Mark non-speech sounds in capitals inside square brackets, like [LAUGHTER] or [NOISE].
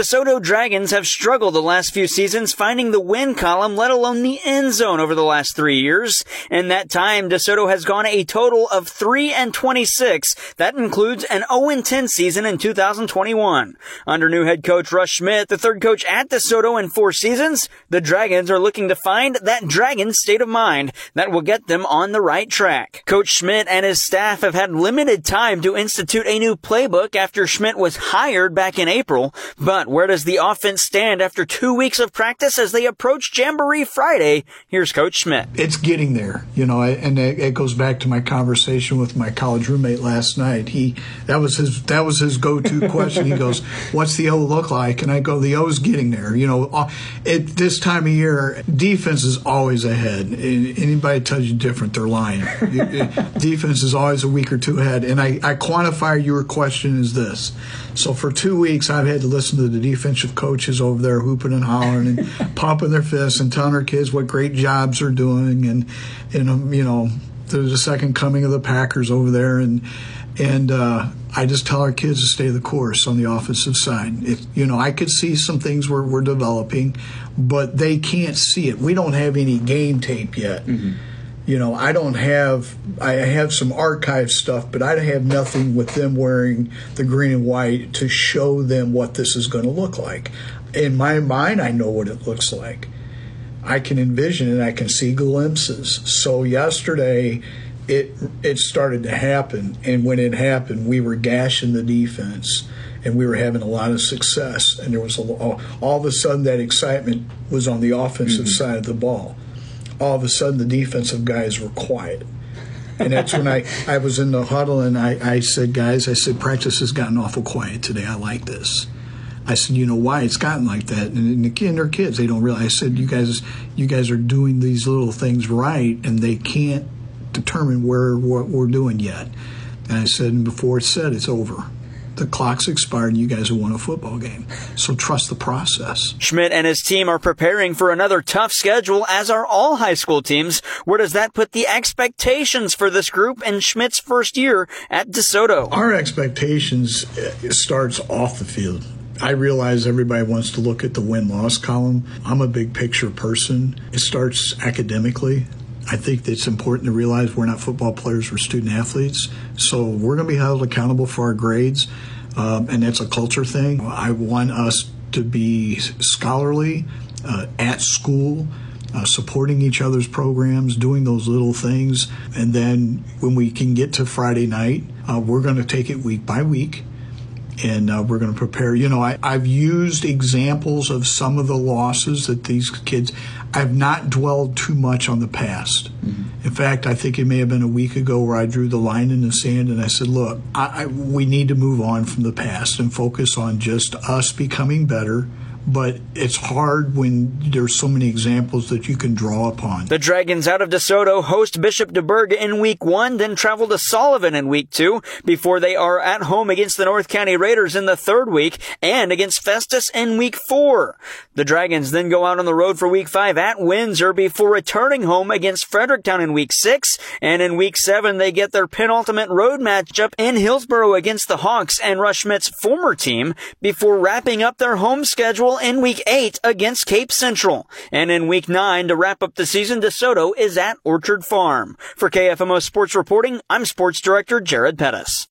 DeSoto Dragons have struggled the last few seasons finding the win column, let alone the end zone over the last three years. In that time, DeSoto has gone a total of 3 and 26. That includes an 0 10 season in 2021. Under new head coach Russ Schmidt, the third coach at DeSoto in four seasons, the Dragons are looking to find that Dragon state of mind that will get them on the right track. Coach Schmidt and his staff have had limited time to institute a new playbook after Schmidt was hired back in April, but where does the offense stand after two weeks of practice as they approach Jamboree Friday? Here's Coach Schmidt. It's getting there, you know, and it goes back to my conversation with my college roommate last night. He that was his that was his go-to [LAUGHS] question. He goes, "What's the O look like?" And I go, "The O's getting there." You know, uh, at this time of year, defense is always ahead. Anybody tells you different, they're lying. [LAUGHS] defense is always a week or two ahead. And I, I quantify your question as this. So for two weeks, I've had to listen to the defensive coaches over there hooping and hollering and [LAUGHS] pumping their fists and telling our kids what great jobs they're doing, and and um, you know there's a second coming of the Packers over there, and and uh, I just tell our kids to stay the course on the offensive side. If you know, I could see some things where we're developing, but they can't see it. We don't have any game tape yet. Mm-hmm you know, I don't have, I have some archive stuff, but I have nothing with them wearing the green and white to show them what this is going to look like. In my mind, I know what it looks like. I can envision it, I can see glimpses. So yesterday, it it started to happen, and when it happened, we were gashing the defense, and we were having a lot of success. And there was a, all, all of a sudden that excitement was on the offensive mm-hmm. side of the ball all of a sudden the defensive guys were quiet. And that's when I, I was in the huddle and I, I said, guys, I said, practice has gotten awful quiet today. I like this. I said, you know why it's gotten like that? And, the, and they're kids; they don't realize. I said, you guys, you guys are doing these little things right, and they can't determine where what we're doing yet. And I said, and before it's said, it's over the clock's expired and you guys have won a football game. So trust the process. Schmidt and his team are preparing for another tough schedule, as are all high school teams. Where does that put the expectations for this group in Schmidt's first year at DeSoto? Our expectations uh, starts off the field. I realize everybody wants to look at the win loss column. I'm a big picture person. It starts academically. I think it's important to realize we're not football players, we're student athletes. So we're going to be held accountable for our grades, um, and that's a culture thing. I want us to be scholarly uh, at school. Uh, supporting each other's programs, doing those little things. And then when we can get to Friday night, uh, we're going to take it week by week and uh, we're going to prepare. You know, I, I've used examples of some of the losses that these kids. I've not dwelled too much on the past. Mm-hmm. In fact, I think it may have been a week ago where I drew the line in the sand and I said, "Look, I, I, we need to move on from the past and focus on just us becoming better." But it's hard when there's so many examples that you can draw upon. The Dragons out of DeSoto host Bishop DuBourg in week one, then travel to Sullivan in week two before they are at home against the North County Raiders in the third week and against Festus in week four. The Dragons then go out on the road for week five at Windsor before returning home against Fredericktown in week six. And in week seven, they get their penultimate road matchup in Hillsboro against the Hawks and Russ Schmidt's former team before wrapping up their home schedule in week 8 against Cape Central. And in week 9 to wrap up the season, DeSoto is at Orchard Farm. For KFMO Sports Reporting, I'm Sports Director Jared Pettis.